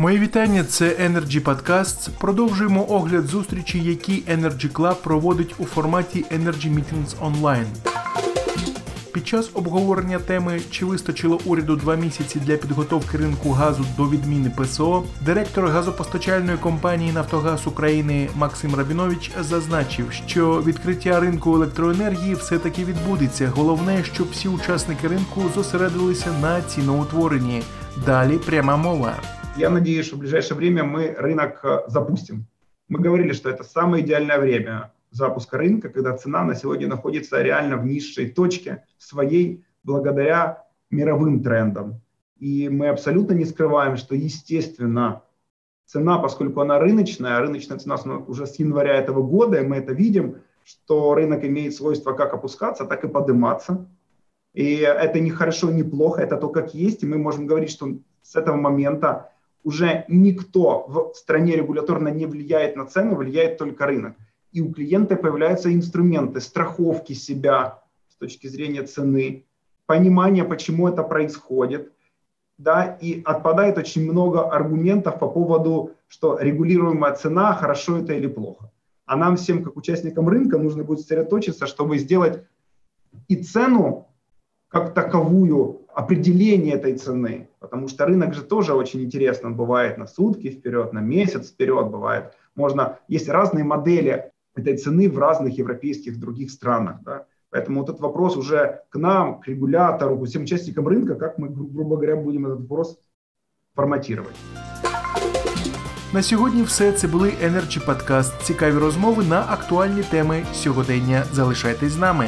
Мої вітання. Це Energy Podcasts. Продовжуємо огляд зустрічі, які Energy Club проводить у форматі Energy Meetings Online. Під час обговорення теми, чи вистачило уряду два місяці для підготовки ринку газу до відміни ПСО, директор газопостачальної компанії Нафтогаз України Максим Рабінович зазначив, що відкриття ринку електроенергії все-таки відбудеться. Головне, щоб всі учасники ринку зосередилися на ціноутворенні. Далі пряма мова. Я надеюсь, что в ближайшее время мы рынок э, запустим. Мы говорили, что это самое идеальное время запуска рынка, когда цена на сегодня находится реально в низшей точке своей благодаря мировым трендам. И мы абсолютно не скрываем, что, естественно, цена, поскольку она рыночная, а рыночная цена уже с января этого года, и мы это видим, что рынок имеет свойство как опускаться, так и подниматься. И это не хорошо, не плохо, это то, как есть. И мы можем говорить, что с этого момента уже никто в стране регуляторно не влияет на цену, влияет только рынок. И у клиента появляются инструменты страховки себя с точки зрения цены, понимание, почему это происходит, да, и отпадает очень много аргументов по поводу, что регулируемая цена, хорошо это или плохо. А нам всем, как участникам рынка, нужно будет сосредоточиться, чтобы сделать и цену как таковую, определение этой цены, потому что рынок же тоже очень интересно, он бывает на сутки вперед, на месяц вперед бывает. Можно, есть разные модели этой цены в разных европейских других странах. Да? Поэтому вот этот вопрос уже к нам, к регулятору, к всем участникам рынка, как мы, грубо говоря, будем этот вопрос форматировать. На сьогодні все це були Energy Podcast. Цікаві розмови на актуальні теми сьогодення. Залишайтесь з нами.